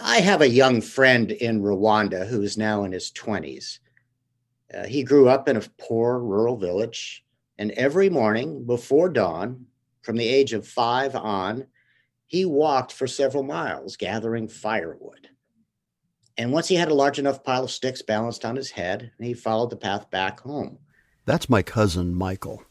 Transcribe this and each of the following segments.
I have a young friend in Rwanda who is now in his 20s. Uh, he grew up in a poor rural village, and every morning before dawn, from the age of five on, he walked for several miles gathering firewood. And once he had a large enough pile of sticks balanced on his head, he followed the path back home. That's my cousin, Michael.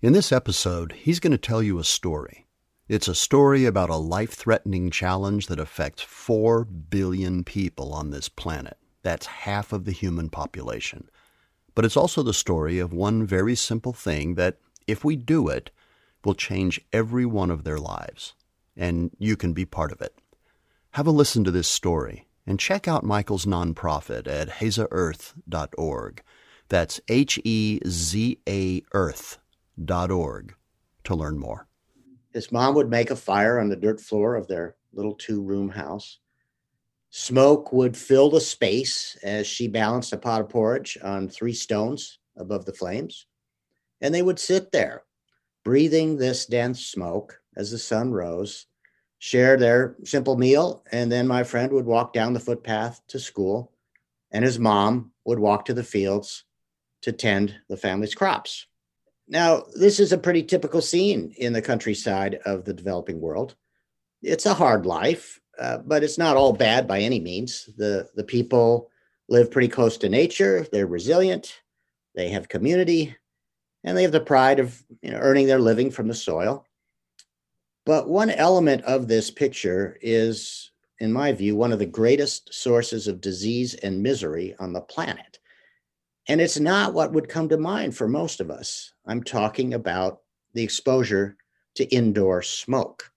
In this episode, he's going to tell you a story. It's a story about a life threatening challenge that affects 4 billion people on this planet. That's half of the human population. But it's also the story of one very simple thing that, if we do it, will change every one of their lives. And you can be part of it. Have a listen to this story and check out Michael's nonprofit at hezaearth.org. That's H E Z A Earth.org to learn more. His mom would make a fire on the dirt floor of their little two room house. Smoke would fill the space as she balanced a pot of porridge on three stones above the flames. And they would sit there, breathing this dense smoke as the sun rose share their simple meal, and then my friend would walk down the footpath to school, and his mom would walk to the fields to tend the family's crops. Now, this is a pretty typical scene in the countryside of the developing world. It's a hard life, uh, but it's not all bad by any means. The, the people live pretty close to nature, they're resilient, they have community, and they have the pride of you know, earning their living from the soil. But one element of this picture is, in my view, one of the greatest sources of disease and misery on the planet. And it's not what would come to mind for most of us. I'm talking about the exposure to indoor smoke.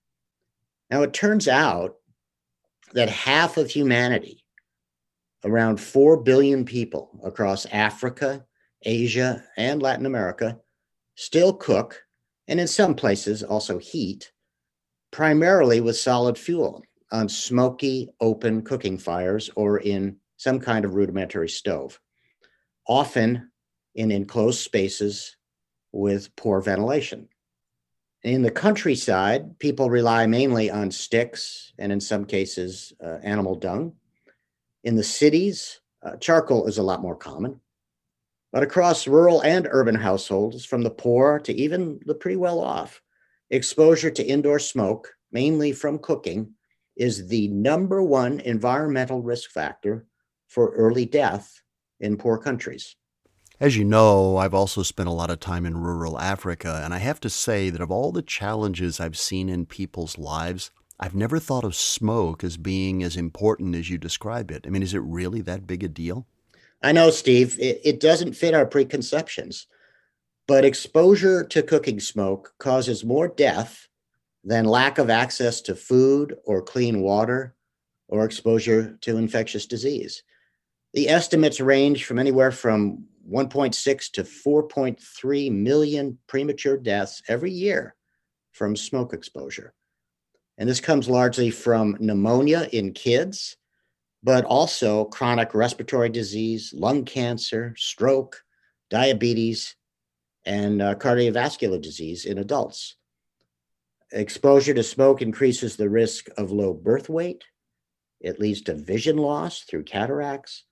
Now, it turns out that half of humanity, around 4 billion people across Africa, Asia, and Latin America, still cook, and in some places also heat, primarily with solid fuel on smoky, open cooking fires or in some kind of rudimentary stove, often in enclosed spaces with poor ventilation. In the countryside, people rely mainly on sticks and, in some cases, uh, animal dung. In the cities, uh, charcoal is a lot more common. But across rural and urban households, from the poor to even the pretty well off, exposure to indoor smoke, mainly from cooking, is the number one environmental risk factor for early death in poor countries. As you know, I've also spent a lot of time in rural Africa, and I have to say that of all the challenges I've seen in people's lives, I've never thought of smoke as being as important as you describe it. I mean, is it really that big a deal? I know, Steve. It, it doesn't fit our preconceptions. But exposure to cooking smoke causes more death than lack of access to food or clean water or exposure to infectious disease. The estimates range from anywhere from 1.6 to 4.3 million premature deaths every year from smoke exposure. And this comes largely from pneumonia in kids, but also chronic respiratory disease, lung cancer, stroke, diabetes, and uh, cardiovascular disease in adults. Exposure to smoke increases the risk of low birth weight. It leads to vision loss through cataracts.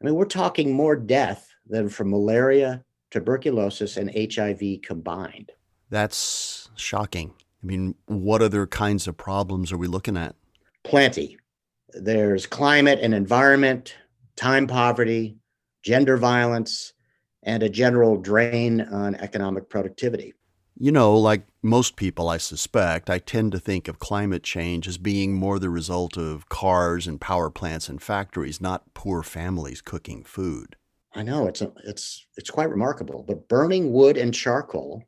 I mean, we're talking more death than from malaria, tuberculosis, and HIV combined. That's shocking. I mean, what other kinds of problems are we looking at? Plenty. There's climate and environment, time poverty, gender violence, and a general drain on economic productivity. You know, like most people, I suspect, I tend to think of climate change as being more the result of cars and power plants and factories, not poor families cooking food. I know it's a, it's it's quite remarkable. But burning wood and charcoal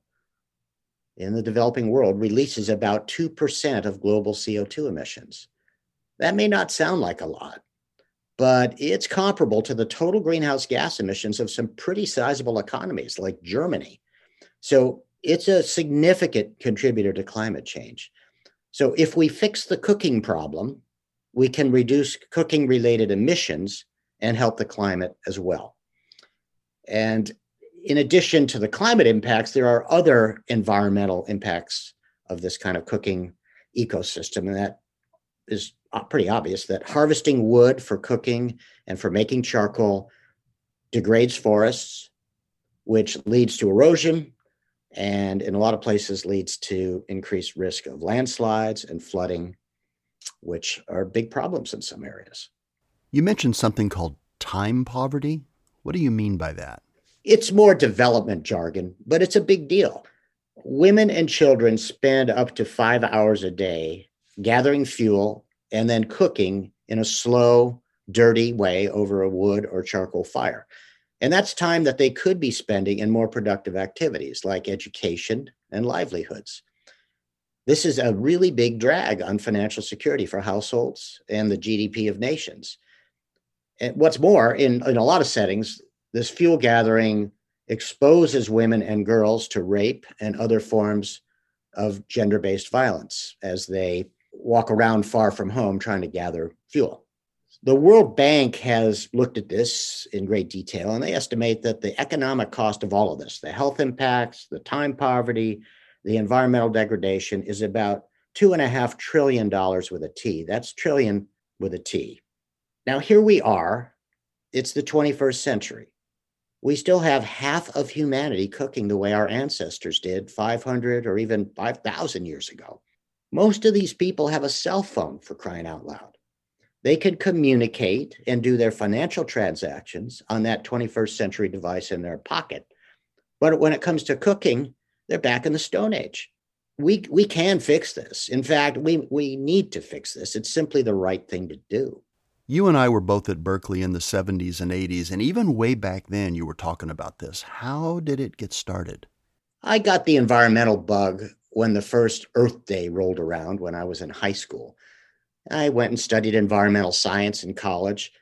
in the developing world releases about two percent of global CO two emissions. That may not sound like a lot, but it's comparable to the total greenhouse gas emissions of some pretty sizable economies like Germany. So it's a significant contributor to climate change. So if we fix the cooking problem, we can reduce cooking related emissions and help the climate as well. And in addition to the climate impacts, there are other environmental impacts of this kind of cooking ecosystem, and that is pretty obvious that harvesting wood for cooking and for making charcoal degrades forests, which leads to erosion and in a lot of places leads to increased risk of landslides and flooding, which are big problems in some areas. You mentioned something called time poverty. What do you mean by that? It's more development jargon, but it's a big deal. Women and children spend up to five hours a day gathering fuel and then cooking in a slow, dirty way over a wood or charcoal fire. And that's time that they could be spending in more productive activities like education and livelihoods. This is a really big drag on financial security for households and the GDP of nations. And what's more, in, in a lot of settings, this fuel gathering exposes women and girls to rape and other forms of gender based violence as they walk around far from home trying to gather fuel. The World Bank has looked at this in great detail, and they estimate that the economic cost of all of this, the health impacts, the time poverty, the environmental degradation, is about two and a half trillion dollars with a T. That's trillion with a T. Now, here we are. It's the 21st century. We still have half of humanity cooking the way our ancestors did 500 or even 5,000 years ago. Most of these people have a cell phone for crying out loud. They could communicate and do their financial transactions on that 21st century device in their pocket. But when it comes to cooking, they're back in the Stone Age. We, we can fix this. In fact, we, we need to fix this. It's simply the right thing to do. You and I were both at Berkeley in the 70s and 80s, and even way back then, you were talking about this. How did it get started? I got the environmental bug when the first Earth Day rolled around when I was in high school. I went and studied environmental science in college,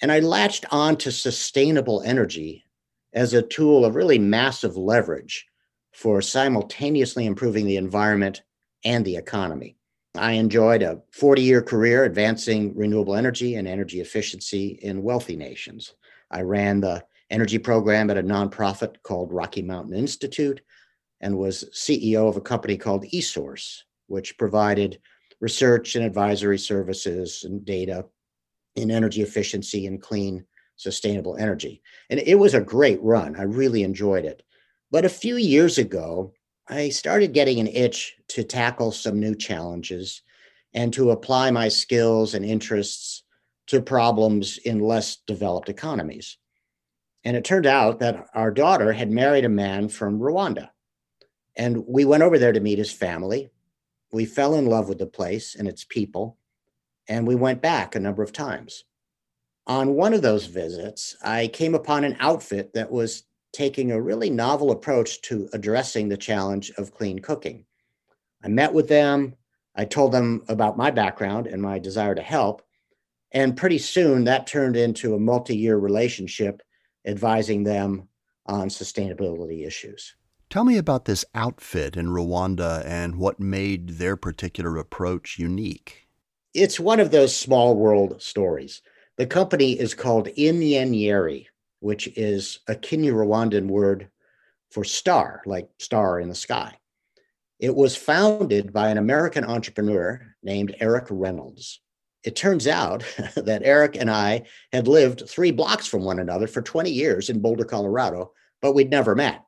and I latched on to sustainable energy as a tool of really massive leverage for simultaneously improving the environment and the economy. I enjoyed a 40 year career advancing renewable energy and energy efficiency in wealthy nations. I ran the energy program at a nonprofit called Rocky Mountain Institute and was CEO of a company called eSource, which provided research and advisory services and data in energy efficiency and clean, sustainable energy. And it was a great run. I really enjoyed it. But a few years ago, I started getting an itch to tackle some new challenges and to apply my skills and interests to problems in less developed economies. And it turned out that our daughter had married a man from Rwanda. And we went over there to meet his family we fell in love with the place and its people, and we went back a number of times. On one of those visits, I came upon an outfit that was taking a really novel approach to addressing the challenge of clean cooking. I met with them, I told them about my background and my desire to help, and pretty soon that turned into a multi year relationship advising them on sustainability issues. Tell me about this outfit in Rwanda and what made their particular approach unique. It's one of those small world stories. The company is called Inyenyeri, which is a Kinyarwandan word for star, like star in the sky. It was founded by an American entrepreneur named Eric Reynolds. It turns out that Eric and I had lived three blocks from one another for 20 years in Boulder, Colorado, but we'd never met.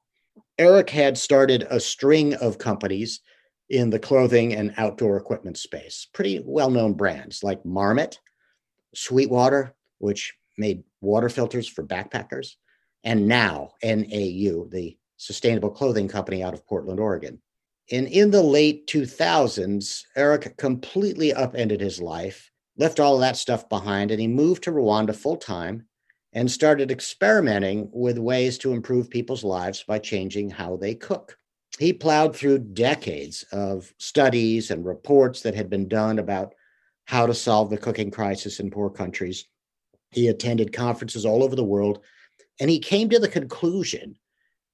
Eric had started a string of companies in the clothing and outdoor equipment space, pretty well known brands like Marmot, Sweetwater, which made water filters for backpackers, and now NAU, the sustainable clothing company out of Portland, Oregon. And in the late 2000s, Eric completely upended his life, left all of that stuff behind, and he moved to Rwanda full time and started experimenting with ways to improve people's lives by changing how they cook. He plowed through decades of studies and reports that had been done about how to solve the cooking crisis in poor countries. He attended conferences all over the world, and he came to the conclusion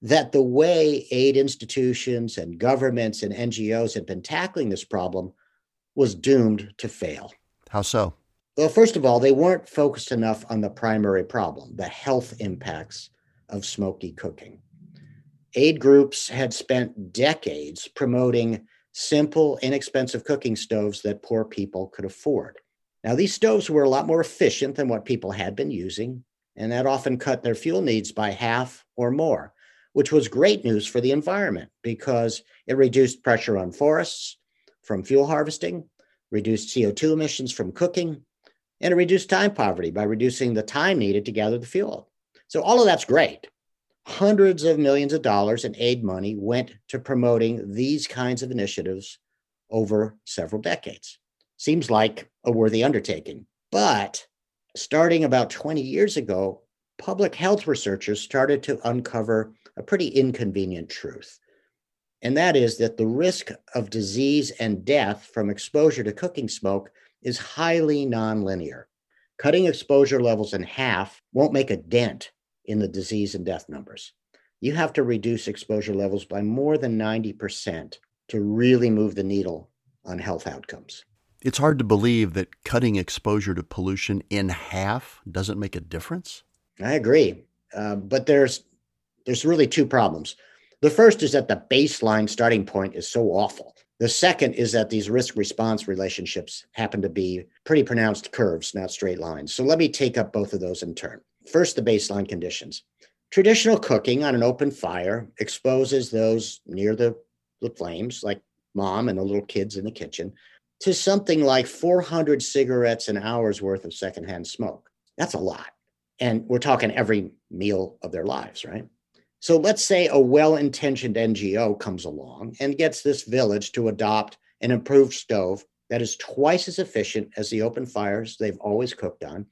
that the way aid institutions and governments and NGOs had been tackling this problem was doomed to fail. How so? Well, first of all, they weren't focused enough on the primary problem, the health impacts of smoky cooking. Aid groups had spent decades promoting simple, inexpensive cooking stoves that poor people could afford. Now, these stoves were a lot more efficient than what people had been using, and that often cut their fuel needs by half or more, which was great news for the environment because it reduced pressure on forests from fuel harvesting, reduced CO2 emissions from cooking, and it reduced time poverty by reducing the time needed to gather the fuel. So, all of that's great. Hundreds of millions of dollars in aid money went to promoting these kinds of initiatives over several decades. Seems like a worthy undertaking. But starting about 20 years ago, public health researchers started to uncover a pretty inconvenient truth. And that is that the risk of disease and death from exposure to cooking smoke is highly nonlinear. Cutting exposure levels in half won't make a dent in the disease and death numbers. You have to reduce exposure levels by more than 90% to really move the needle on health outcomes. It's hard to believe that cutting exposure to pollution in half doesn't make a difference. I agree, uh, but there's there's really two problems. The first is that the baseline starting point is so awful. The second is that these risk response relationships happen to be pretty pronounced curves, not straight lines. So let me take up both of those in turn. First, the baseline conditions. Traditional cooking on an open fire exposes those near the, the flames, like mom and the little kids in the kitchen, to something like 400 cigarettes an hour's worth of secondhand smoke. That's a lot. And we're talking every meal of their lives, right? So let's say a well intentioned NGO comes along and gets this village to adopt an improved stove that is twice as efficient as the open fires they've always cooked on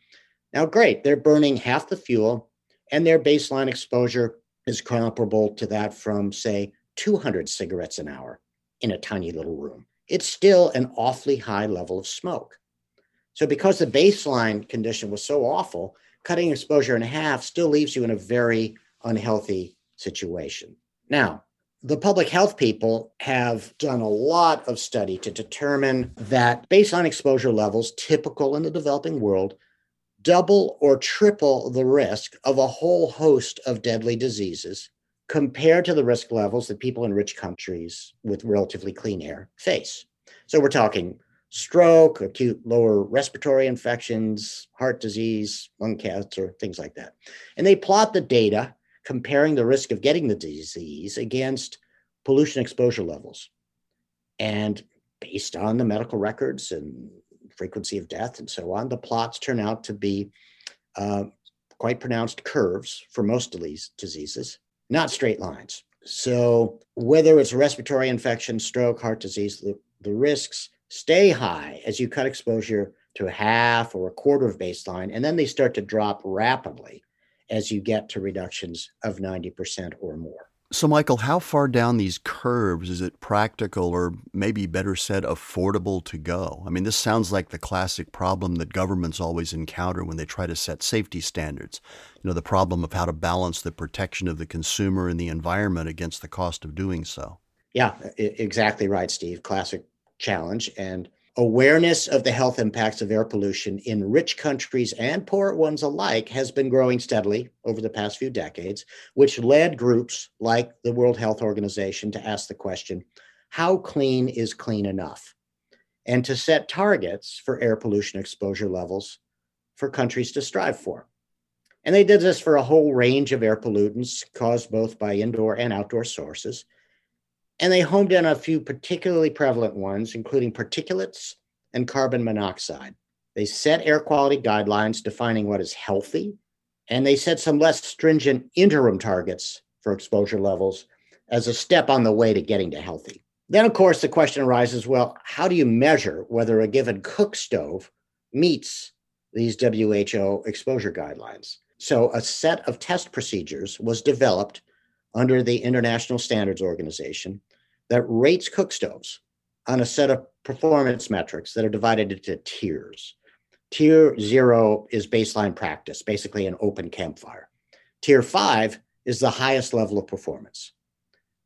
now, great, they're burning half the fuel, and their baseline exposure is comparable to that from, say, 200 cigarettes an hour in a tiny little room. It's still an awfully high level of smoke. So, because the baseline condition was so awful, cutting exposure in half still leaves you in a very unhealthy situation. Now, the public health people have done a lot of study to determine that based on exposure levels typical in the developing world double or triple the risk of a whole host of deadly diseases compared to the risk levels that people in rich countries with relatively clean air face. So we're talking stroke, acute lower respiratory infections, heart disease, lung cancer, things like that. And they plot the data comparing the risk of getting the disease against pollution exposure levels. And based on the medical records and frequency of death, and so on, the plots turn out to be uh, quite pronounced curves for most of these diseases, not straight lines. So, whether it's respiratory infection, stroke, heart disease, the, the risks stay high as you cut exposure to half or a quarter of baseline, and then they start to drop rapidly as you get to reductions of 90% or more. So, Michael, how far down these curves is it practical or maybe better said, affordable to go? I mean, this sounds like the classic problem that governments always encounter when they try to set safety standards. You know, the problem of how to balance the protection of the consumer and the environment against the cost of doing so. Yeah, exactly right, Steve. Classic challenge. And awareness of the health impacts of air pollution in rich countries and poor ones alike has been growing steadily over the past few decades, which led groups like the World Health Organization to ask the question how clean is clean enough? And to set targets for air pollution exposure levels for countries to strive for. And they did this for a whole range of air pollutants caused both by indoor and outdoor sources. And they homed in a few particularly prevalent ones, including particulates and carbon monoxide. They set air quality guidelines defining what is healthy, and they set some less stringent interim targets for exposure levels as a step on the way to getting to healthy. Then, of course, the question arises well, how do you measure whether a given cook stove meets these WHO exposure guidelines? So, a set of test procedures was developed under the International Standards Organization that rates cook stoves on a set of performance metrics that are divided into tiers. Tier zero is baseline practice, basically an open campfire. Tier five is the highest level of performance.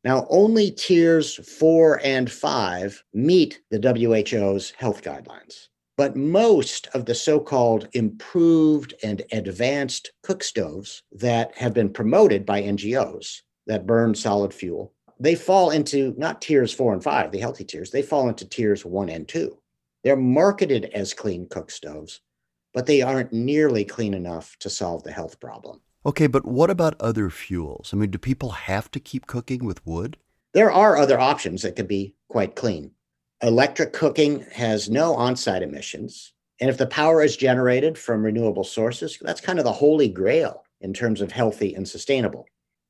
Now, only tiers four and five meet the WHO's health guidelines, but most of the so called improved and advanced cook stoves that have been promoted by NGOs that burn solid fuel they fall into not tiers four and five, the healthy tiers, they fall into tiers one and two. They're marketed as clean cook stoves, but they aren't nearly clean enough to solve the health problem. Okay, but what about other fuels? I mean, do people have to keep cooking with wood? There are other options that could be quite clean. Electric cooking has no on site emissions. And if the power is generated from renewable sources, that's kind of the holy grail in terms of healthy and sustainable.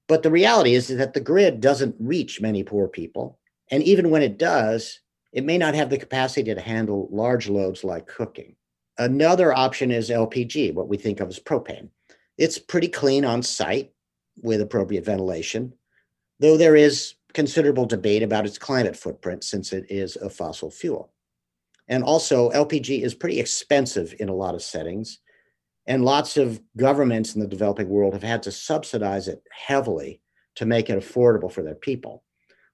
But the reality is that the grid doesn't reach many poor people. And even when it does, it may not have the capacity to handle large loads like cooking. Another option is LPG, what we think of as propane. It's pretty clean on site with appropriate ventilation, though there is considerable debate about its climate footprint since it is a fossil fuel. And also, LPG is pretty expensive in a lot of settings. And lots of governments in the developing world have had to subsidize it heavily to make it affordable for their people,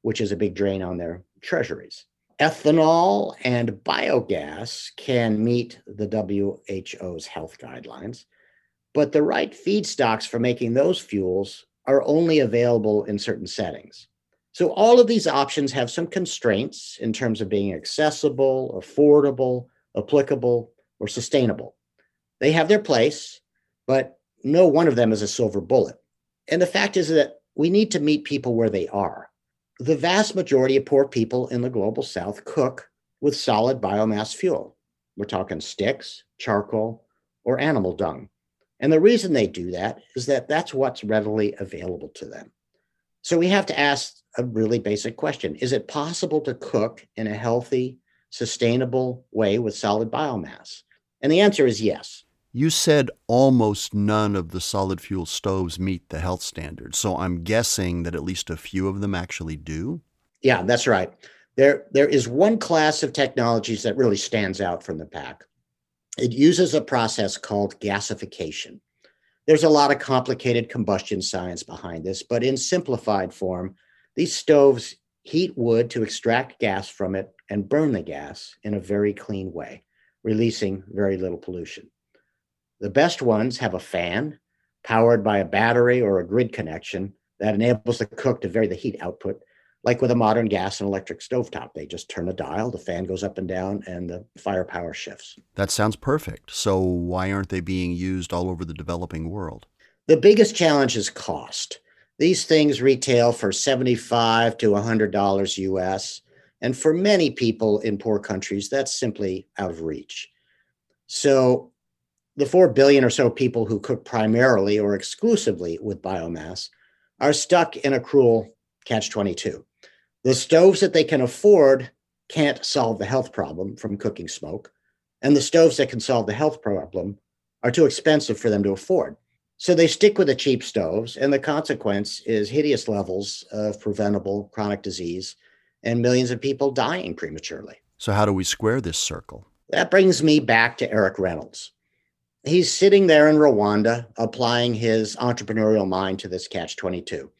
which is a big drain on their treasuries. Ethanol and biogas can meet the WHO's health guidelines, but the right feedstocks for making those fuels are only available in certain settings. So, all of these options have some constraints in terms of being accessible, affordable, applicable, or sustainable. They have their place, but no one of them is a silver bullet. And the fact is that we need to meet people where they are. The vast majority of poor people in the global south cook with solid biomass fuel. We're talking sticks, charcoal, or animal dung. And the reason they do that is that that's what's readily available to them. So we have to ask a really basic question Is it possible to cook in a healthy, sustainable way with solid biomass? And the answer is yes. You said almost none of the solid fuel stoves meet the health standards. So I'm guessing that at least a few of them actually do. Yeah, that's right. There, there is one class of technologies that really stands out from the pack. It uses a process called gasification. There's a lot of complicated combustion science behind this, but in simplified form, these stoves heat wood to extract gas from it and burn the gas in a very clean way, releasing very little pollution. The best ones have a fan powered by a battery or a grid connection that enables the cook to vary the heat output, like with a modern gas and electric stovetop. They just turn a dial, the fan goes up and down, and the firepower shifts. That sounds perfect. So, why aren't they being used all over the developing world? The biggest challenge is cost. These things retail for 75 to $100 US. And for many people in poor countries, that's simply out of reach. So the 4 billion or so people who cook primarily or exclusively with biomass are stuck in a cruel catch 22. The stoves that they can afford can't solve the health problem from cooking smoke, and the stoves that can solve the health problem are too expensive for them to afford. So they stick with the cheap stoves, and the consequence is hideous levels of preventable chronic disease and millions of people dying prematurely. So, how do we square this circle? That brings me back to Eric Reynolds he's sitting there in Rwanda applying his entrepreneurial mind to this catch 22.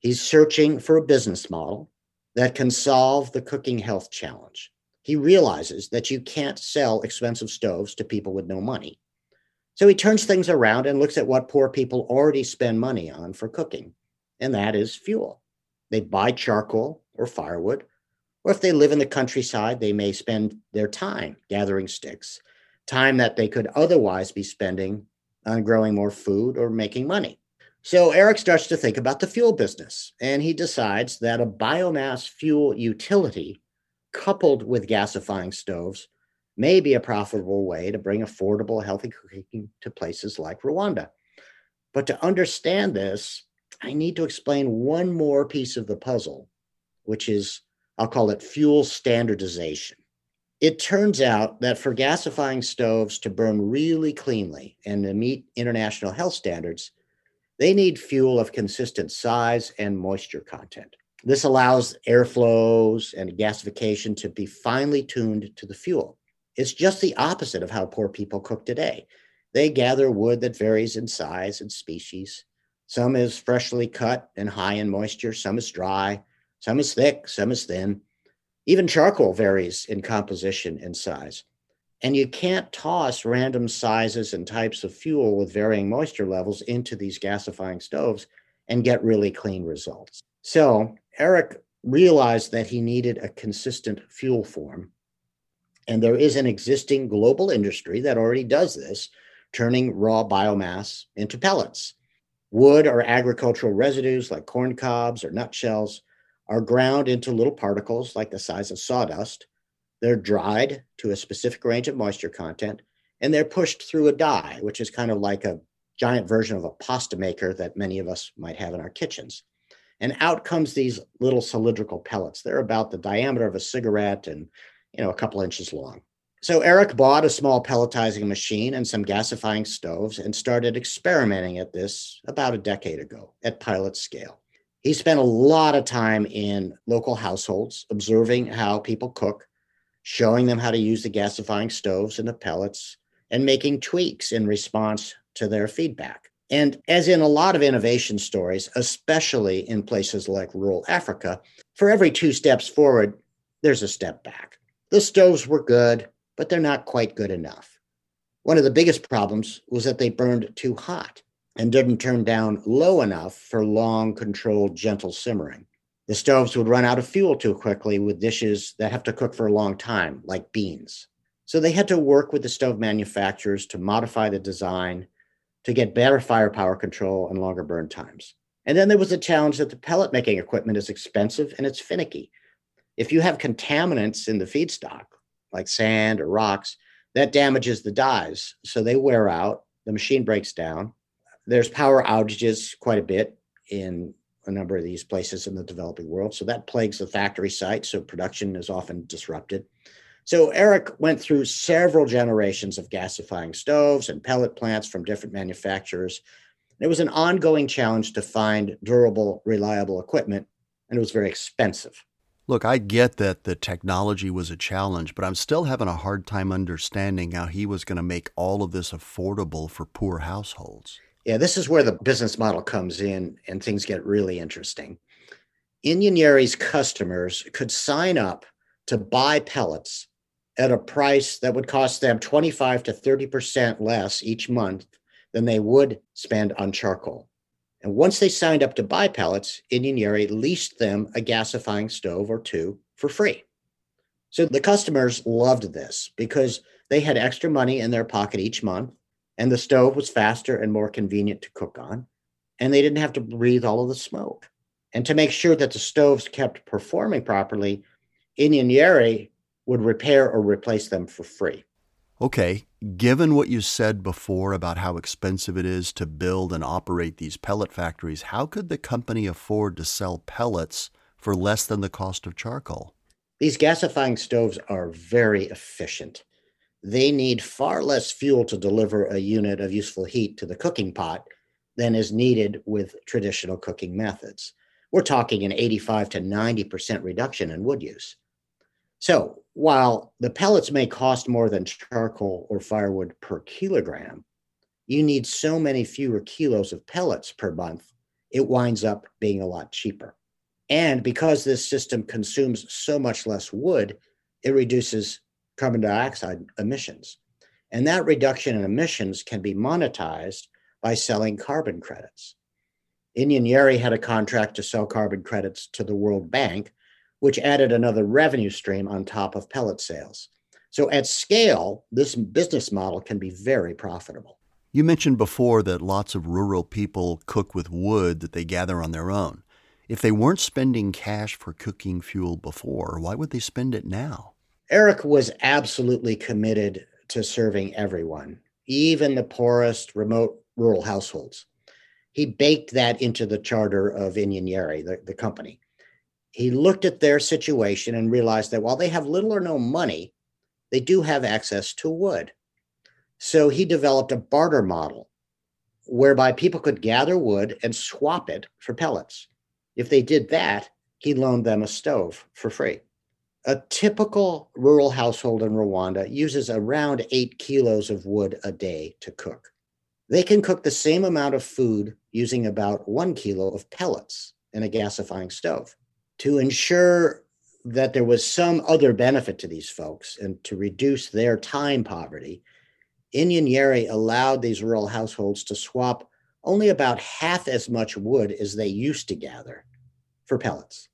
He's searching for a business model that can solve the cooking health challenge. He realizes that you can't sell expensive stoves to people with no money. So he turns things around and looks at what poor people already spend money on for cooking, and that is fuel. They buy charcoal or firewood, or if they live in the countryside, they may spend their time gathering sticks time that they could otherwise be spending on growing more food or making money. So Eric starts to think about the fuel business and he decides that a biomass fuel utility coupled with gasifying stoves may be a profitable way to bring affordable, healthy cooking to places like Rwanda. But to understand this, I need to explain one more piece of the puzzle, which is, I'll call it fuel standardization. It turns out that for gasifying stoves to burn really cleanly and to meet international health standards, they need fuel of consistent size and moisture content. This allows airflows and gasification to be finely tuned to the fuel. It's just the opposite of how poor people cook today. They gather wood that varies in size and species. Some is freshly cut and high in moisture, some is dry, some is thick, some is thin. Even charcoal varies in composition and size. And you can't toss random sizes and types of fuel with varying moisture levels into these gasifying stoves and get really clean results. So Eric realized that he needed a consistent fuel form. And there is an existing global industry that already does this, turning raw biomass into pellets. Wood or agricultural residues like corn cobs or nutshells are ground into little particles like the size of sawdust. They're dried to a specific range of moisture content, and they're pushed through a die, which is kind of like a giant version of a pasta maker that many of us might have in our kitchens. And out comes these little cylindrical pellets. They're about the diameter of a cigarette and you know a couple inches long. So Eric bought a small pelletizing machine and some gasifying stoves and started experimenting at this about a decade ago at pilot scale. He spent a lot of time in local households observing how people cook, showing them how to use the gasifying stoves and the pellets, and making tweaks in response to their feedback. And as in a lot of innovation stories, especially in places like rural Africa, for every two steps forward, there's a step back. The stoves were good, but they're not quite good enough. One of the biggest problems was that they burned too hot and didn't turn down low enough for long, controlled, gentle simmering. The stoves would run out of fuel too quickly with dishes that have to cook for a long time, like beans. So they had to work with the stove manufacturers to modify the design to get better firepower control and longer burn times. And then there was the challenge that the pellet making equipment is expensive and it's finicky. If you have contaminants in the feedstock, like sand or rocks, that damages the dies. So they wear out, the machine breaks down. There's power outages quite a bit in a number of these places in the developing world. So that plagues the factory site. So production is often disrupted. So Eric went through several generations of gasifying stoves and pellet plants from different manufacturers. It was an ongoing challenge to find durable, reliable equipment, and it was very expensive. Look, I get that the technology was a challenge, but I'm still having a hard time understanding how he was going to make all of this affordable for poor households. Yeah, this is where the business model comes in and things get really interesting. Inyenyeri's customers could sign up to buy pellets at a price that would cost them 25 to 30% less each month than they would spend on charcoal. And once they signed up to buy pellets, Inyenyeri leased them a gasifying stove or two for free. So the customers loved this because they had extra money in their pocket each month, and the stove was faster and more convenient to cook on, and they didn't have to breathe all of the smoke. And to make sure that the stoves kept performing properly, Inyenyeri would repair or replace them for free. Okay, given what you said before about how expensive it is to build and operate these pellet factories, how could the company afford to sell pellets for less than the cost of charcoal? These gasifying stoves are very efficient. They need far less fuel to deliver a unit of useful heat to the cooking pot than is needed with traditional cooking methods. We're talking an 85 to 90% reduction in wood use. So while the pellets may cost more than charcoal or firewood per kilogram, you need so many fewer kilos of pellets per month, it winds up being a lot cheaper. And because this system consumes so much less wood, it reduces carbon dioxide emissions. And that reduction in emissions can be monetized by selling carbon credits. Inyenyeri had a contract to sell carbon credits to the World Bank which added another revenue stream on top of pellet sales. So at scale, this business model can be very profitable. You mentioned before that lots of rural people cook with wood that they gather on their own. If they weren't spending cash for cooking fuel before, why would they spend it now? Eric was absolutely committed to serving everyone, even the poorest, remote rural households. He baked that into the charter of Inyenyeri, the, the company he looked at their situation and realized that while they have little or no money, they do have access to wood. So he developed a barter model whereby people could gather wood and swap it for pellets. If they did that, he loaned them a stove for free. A typical rural household in Rwanda uses around eight kilos of wood a day to cook. They can cook the same amount of food using about one kilo of pellets in a gasifying stove to ensure that there was some other benefit to these folks and to reduce their time poverty, Inyenyeri allowed these rural households to swap only about half as much wood as they used to gather for pellets.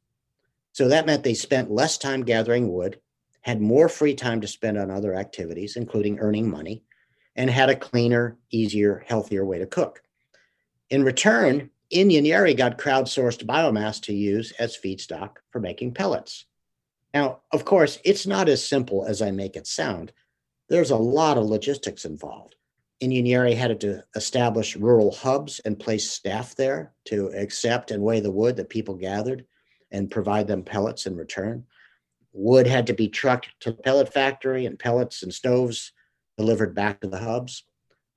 So that meant they spent less time gathering wood had more free time to spend on other activities, including earning money, and had a cleaner, easier, healthier way to cook. In return, Inyenyeri got crowdsourced biomass to use as feedstock for making pellets. Now, of course, it's not as simple as I make it sound. There's a lot of logistics involved. Inyenyeri had to establish rural hubs and place staff there to accept and weigh the wood that people gathered and provide them pellets in return. Wood had to be trucked to the pellet factory and pellets and stoves delivered back to the hubs.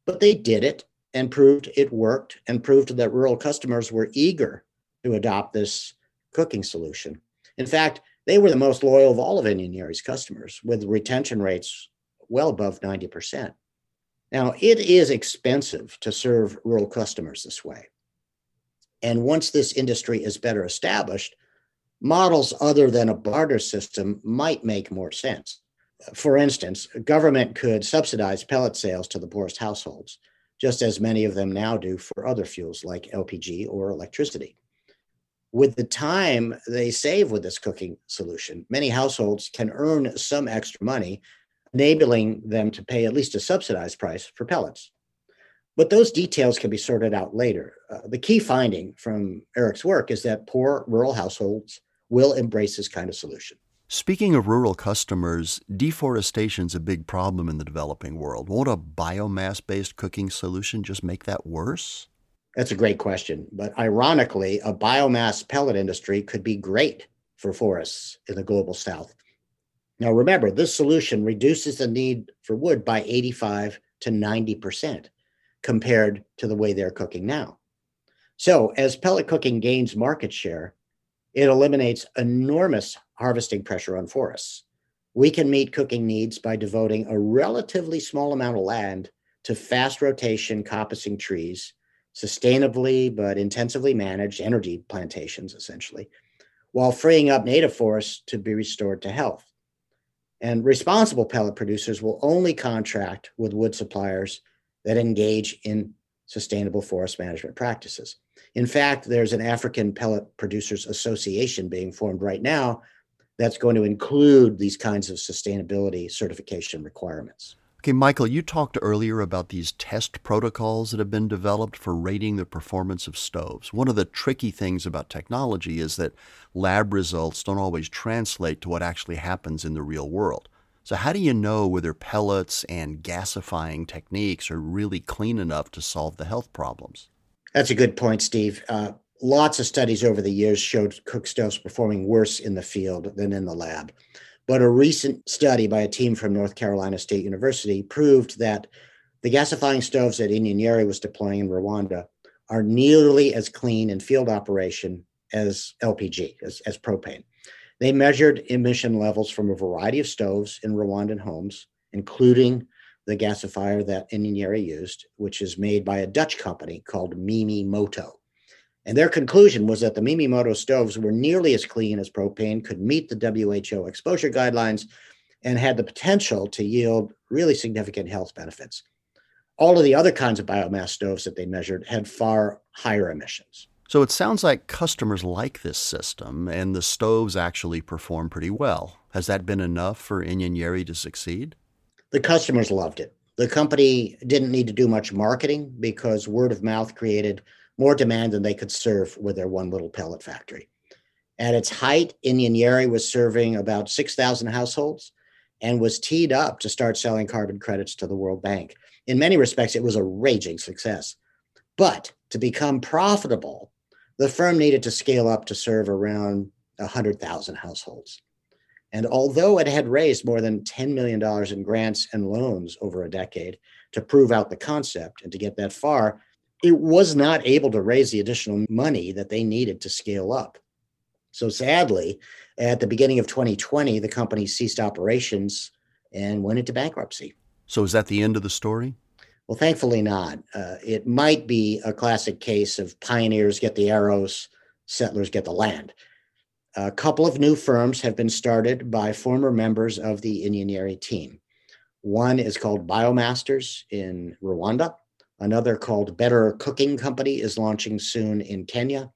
But they did it and proved it worked and proved that rural customers were eager to adopt this cooking solution. In fact, they were the most loyal of all of Inyenyeri's customers, with retention rates well above 90%. Now, it is expensive to serve rural customers this way. And once this industry is better established, models other than a barter system might make more sense. For instance, government could subsidize pellet sales to the poorest households, just as many of them now do for other fuels like LPG or electricity with the time they save with this cooking solution, many households can earn some extra money, enabling them to pay at least a subsidized price for pellets. But those details can be sorted out later. Uh, the key finding from Eric's work is that poor rural households will embrace this kind of solution. Speaking of rural customers, deforestation is a big problem in the developing world. Won't a biomass based cooking solution just make that worse? That's a great question. But ironically, a biomass pellet industry could be great for forests in the global south. Now, remember, this solution reduces the need for wood by 85 to 90% compared to the way they're cooking now. So, as pellet cooking gains market share, it eliminates enormous harvesting pressure on forests. We can meet cooking needs by devoting a relatively small amount of land to fast rotation coppicing trees sustainably but intensively managed energy plantations, essentially, while freeing up native forests to be restored to health. And responsible pellet producers will only contract with wood suppliers that engage in sustainable forest management practices. In fact, there's an African Pellet Producers Association being formed right now that's going to include these kinds of sustainability certification requirements. Okay, Michael, you talked earlier about these test protocols that have been developed for rating the performance of stoves. One of the tricky things about technology is that lab results don't always translate to what actually happens in the real world. So, how do you know whether pellets and gasifying techniques are really clean enough to solve the health problems? That's a good point, Steve. Uh, lots of studies over the years showed cook stoves performing worse in the field than in the lab. But a recent study by a team from North Carolina State University proved that the gasifying stoves that Inyenyeri was deploying in Rwanda are nearly as clean in field operation as LPG, as, as propane. They measured emission levels from a variety of stoves in Rwandan homes, including the gasifier that Inyenyeri used, which is made by a Dutch company called Mimi Moto. And their conclusion was that the Mimi Moto stoves were nearly as clean as propane, could meet the WHO exposure guidelines, and had the potential to yield really significant health benefits. All of the other kinds of biomass stoves that they measured had far higher emissions. So it sounds like customers like this system, and the stoves actually perform pretty well. Has that been enough for Inyenyeri to succeed? The customers loved it. The company didn't need to do much marketing because word of mouth created more demand than they could serve with their one little pellet factory. At its height, Inyenyeri was serving about 6,000 households and was teed up to start selling carbon credits to the World Bank. In many respects, it was a raging success. But to become profitable, the firm needed to scale up to serve around 100,000 households. And although it had raised more than $10 million in grants and loans over a decade to prove out the concept and to get that far, it was not able to raise the additional money that they needed to scale up. So sadly, at the beginning of 2020, the company ceased operations and went into bankruptcy. So is that the end of the story? Well, thankfully not. Uh, it might be a classic case of pioneers get the arrows, settlers get the land. A couple of new firms have been started by former members of the Inyenyeri team. One is called Biomasters in Rwanda, Another called Better Cooking Company is launching soon in Kenya.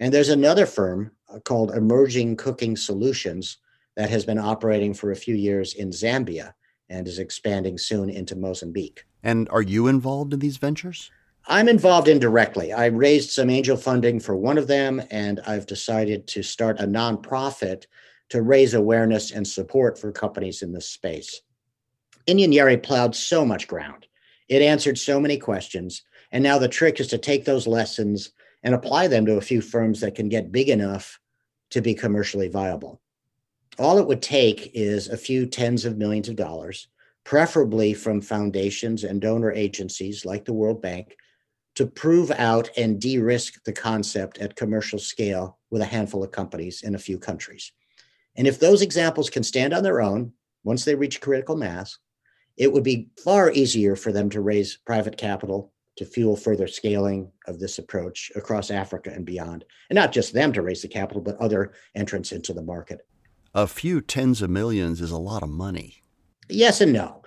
And there's another firm uh, called Emerging Cooking Solutions that has been operating for a few years in Zambia and is expanding soon into Mozambique. And are you involved in these ventures? I'm involved indirectly. I raised some angel funding for one of them, and I've decided to start a nonprofit to raise awareness and support for companies in this space. Inyenyeri plowed so much ground. It answered so many questions. And now the trick is to take those lessons and apply them to a few firms that can get big enough to be commercially viable. All it would take is a few tens of millions of dollars, preferably from foundations and donor agencies like the World Bank, to prove out and de risk the concept at commercial scale with a handful of companies in a few countries. And if those examples can stand on their own, once they reach critical mass, it would be far easier for them to raise private capital to fuel further scaling of this approach across Africa and beyond. And not just them to raise the capital, but other entrants into the market. A few tens of millions is a lot of money. Yes and no.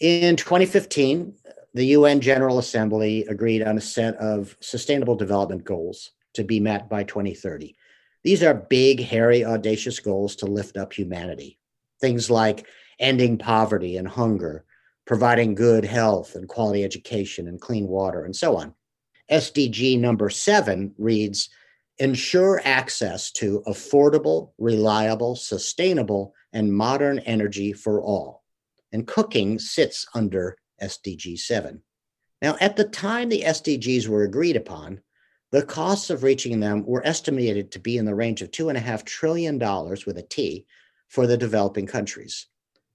In 2015, the UN General Assembly agreed on a set of sustainable development goals to be met by 2030. These are big, hairy, audacious goals to lift up humanity. Things like ending poverty and hunger, providing good health and quality education and clean water, and so on. SDG number seven reads ensure access to affordable, reliable, sustainable, and modern energy for all. And cooking sits under SDG 7. Now, at the time the SDGs were agreed upon, the costs of reaching them were estimated to be in the range of $2.5 trillion with a T for the developing countries.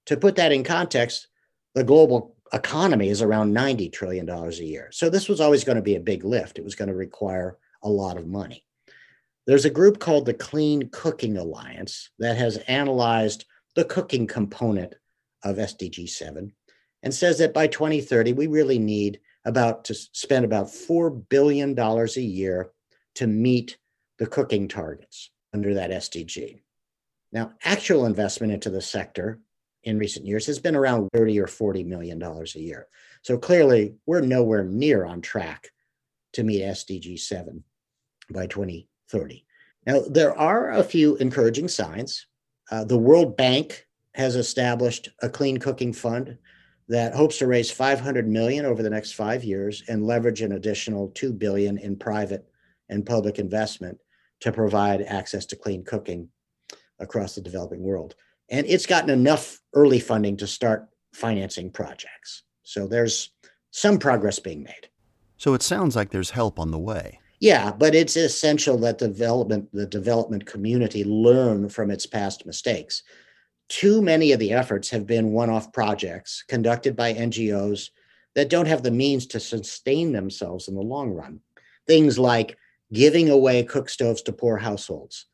To put that in context, the global economy is around $90 trillion a year. So this was always going to be a big lift. It was going to require a lot of money. There's a group called the Clean Cooking Alliance that has analyzed the cooking component of SDG 7 and says that by 2030, we really need about to spend about $4 billion a year to meet the cooking targets under that SDG. Now, actual investment into the sector in recent years has been around 30 or 40 million dollars a year. So clearly, we're nowhere near on track to meet SDG 7 by 2030. Now, there are a few encouraging signs. Uh, the World Bank has established a clean cooking fund that hopes to raise 500 million over the next 5 years and leverage an additional 2 billion in private and public investment to provide access to clean cooking across the developing world. And it's gotten enough early funding to start financing projects. So there's some progress being made. So it sounds like there's help on the way. Yeah, but it's essential that development the development community learn from its past mistakes too many of the efforts have been one off projects conducted by NGOs that don't have the means to sustain themselves in the long run. Things like giving away cook stoves to poor households.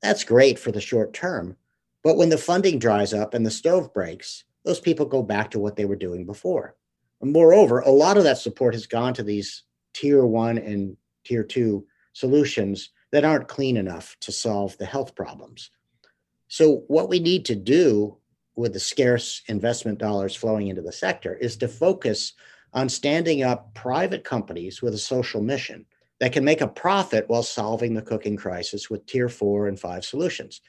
That's great for the short term, but when the funding dries up and the stove breaks, those people go back to what they were doing before. And moreover, a lot of that support has gone to these tier one and tier two solutions that aren't clean enough to solve the health problems. So, what we need to do with the scarce investment dollars flowing into the sector is to focus on standing up private companies with a social mission that can make a profit while solving the cooking crisis with tier four and five solutions.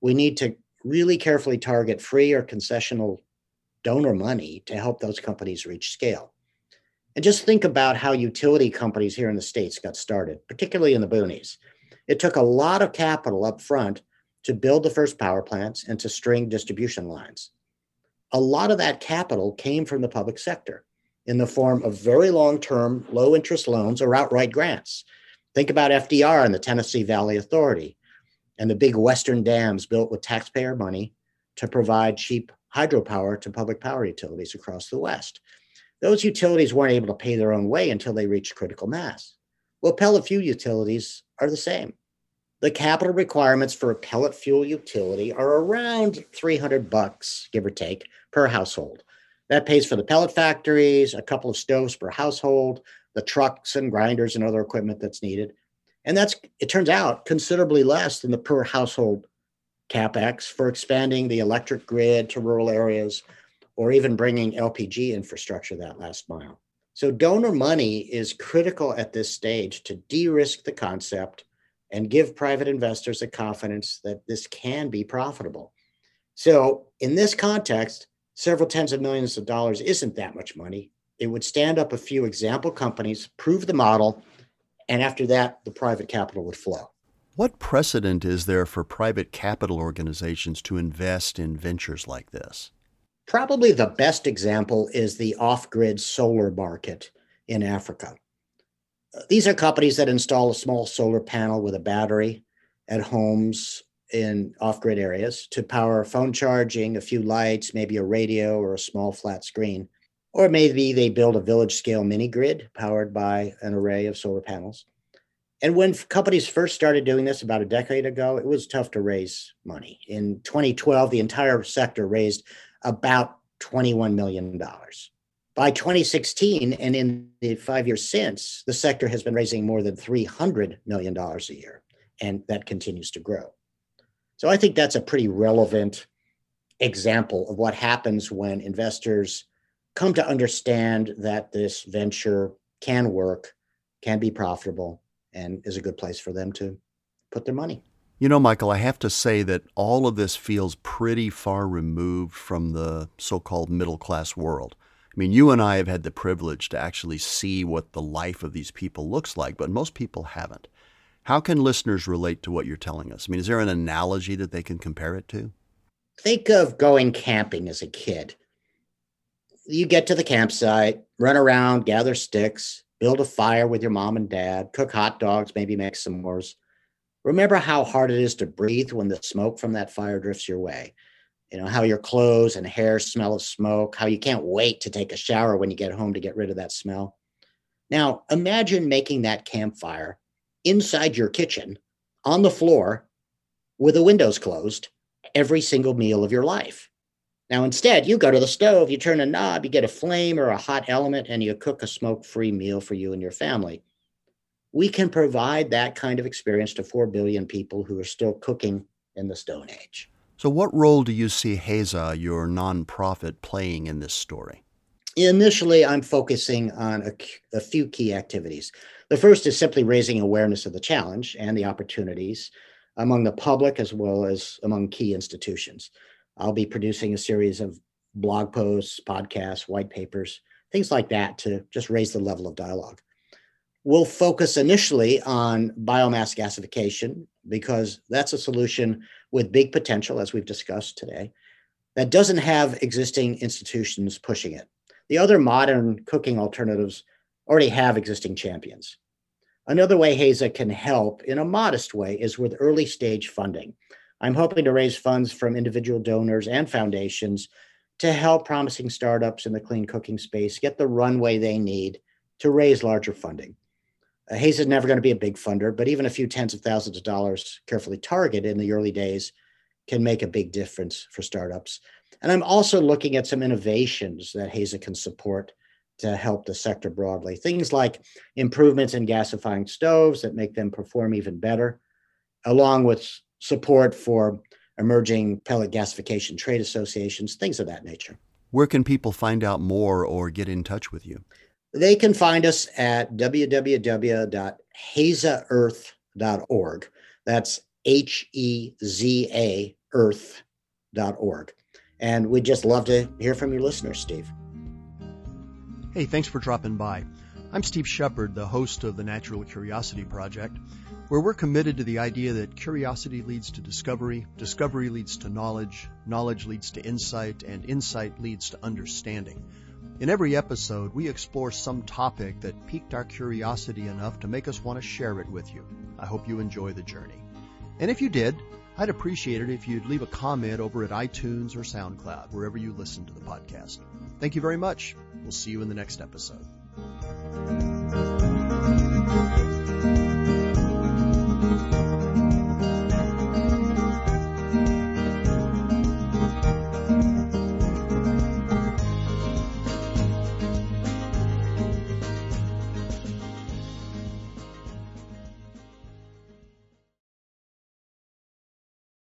We need to really carefully target free or concessional donor money to help those companies reach scale. And just think about how utility companies here in the States got started, particularly in the boonies. It took a lot of capital up front to build the first power plants and to string distribution lines. A lot of that capital came from the public sector in the form of very long term, low interest loans or outright grants. Think about FDR and the Tennessee Valley Authority and the big Western dams built with taxpayer money to provide cheap hydropower to public power utilities across the West. Those utilities weren't able to pay their own way until they reached critical mass. Well, pellet fuel utilities are the same. The capital requirements for a pellet fuel utility are around 300 bucks give or take per household. That pays for the pellet factories a couple of stoves per household the trucks and grinders and other equipment that's needed. And that's it turns out considerably less than the per household capex for expanding the electric grid to rural areas or even bringing lpg infrastructure that last mile so donor money is critical at this stage to de-risk the concept and give private investors a confidence that this can be profitable. So, in this context, several tens of millions of dollars isn't that much money. It would stand up a few example companies, prove the model, and after that, the private capital would flow. What precedent is there for private capital organizations to invest in ventures like this? Probably the best example is the off grid solar market in Africa. Uh, these are companies that install a small solar panel with a battery at homes in off grid areas to power phone charging, a few lights, maybe a radio or a small flat screen. Or maybe they build a village scale mini grid powered by an array of solar panels. And when companies first started doing this about a decade ago, it was tough to raise money. In 2012, the entire sector raised about $21 million. By 2016, and in the five years since, the sector has been raising more than $300 million a year, and that continues to grow. So I think that's a pretty relevant example of what happens when investors come to understand that this venture can work, can be profitable, and is a good place for them to put their money. You know, Michael, I have to say that all of this feels pretty far removed from the so called middle class world. I mean, you and I have had the privilege to actually see what the life of these people looks like, but most people haven't. How can listeners relate to what you're telling us? I mean, is there an analogy that they can compare it to? Think of going camping as a kid. You get to the campsite, run around, gather sticks, build a fire with your mom and dad, cook hot dogs, maybe make s'mores. Remember how hard it is to breathe when the smoke from that fire drifts your way. You know, how your clothes and hair smell of smoke, how you can't wait to take a shower when you get home to get rid of that smell. Now, imagine making that campfire inside your kitchen on the floor with the windows closed every single meal of your life. Now, instead, you go to the stove, you turn a knob, you get a flame or a hot element, and you cook a smoke free meal for you and your family. We can provide that kind of experience to 4 billion people who are still cooking in the Stone Age. So, what role do you see Heza, your nonprofit, playing in this story? Initially, I'm focusing on a, a few key activities. The first is simply raising awareness of the challenge and the opportunities among the public as well as among key institutions. I'll be producing a series of blog posts, podcasts, white papers, things like that to just raise the level of dialogue. We'll focus initially on biomass gasification because that's a solution with big potential, as we've discussed today, that doesn't have existing institutions pushing it. The other modern cooking alternatives already have existing champions. Another way Heza can help in a modest way is with early stage funding. I'm hoping to raise funds from individual donors and foundations to help promising startups in the clean cooking space get the runway they need to raise larger funding. Uh, Heza is never going to be a big funder, but even a few tens of thousands of dollars carefully targeted in the early days can make a big difference for startups. And I'm also looking at some innovations that Heza can support to help the sector broadly. Things like improvements in gasifying stoves that make them perform even better, along with support for emerging pellet gasification trade associations, things of that nature. Where can people find out more or get in touch with you? They can find us at www.hezaearth.org. That's H E Z A earth.org. And we'd just love to hear from your listeners, Steve. Hey, thanks for dropping by. I'm Steve Shepard, the host of the Natural Curiosity Project, where we're committed to the idea that curiosity leads to discovery, discovery leads to knowledge, knowledge leads to insight, and insight leads to understanding. In every episode, we explore some topic that piqued our curiosity enough to make us want to share it with you. I hope you enjoy the journey. And if you did, I'd appreciate it if you'd leave a comment over at iTunes or SoundCloud, wherever you listen to the podcast. Thank you very much. We'll see you in the next episode.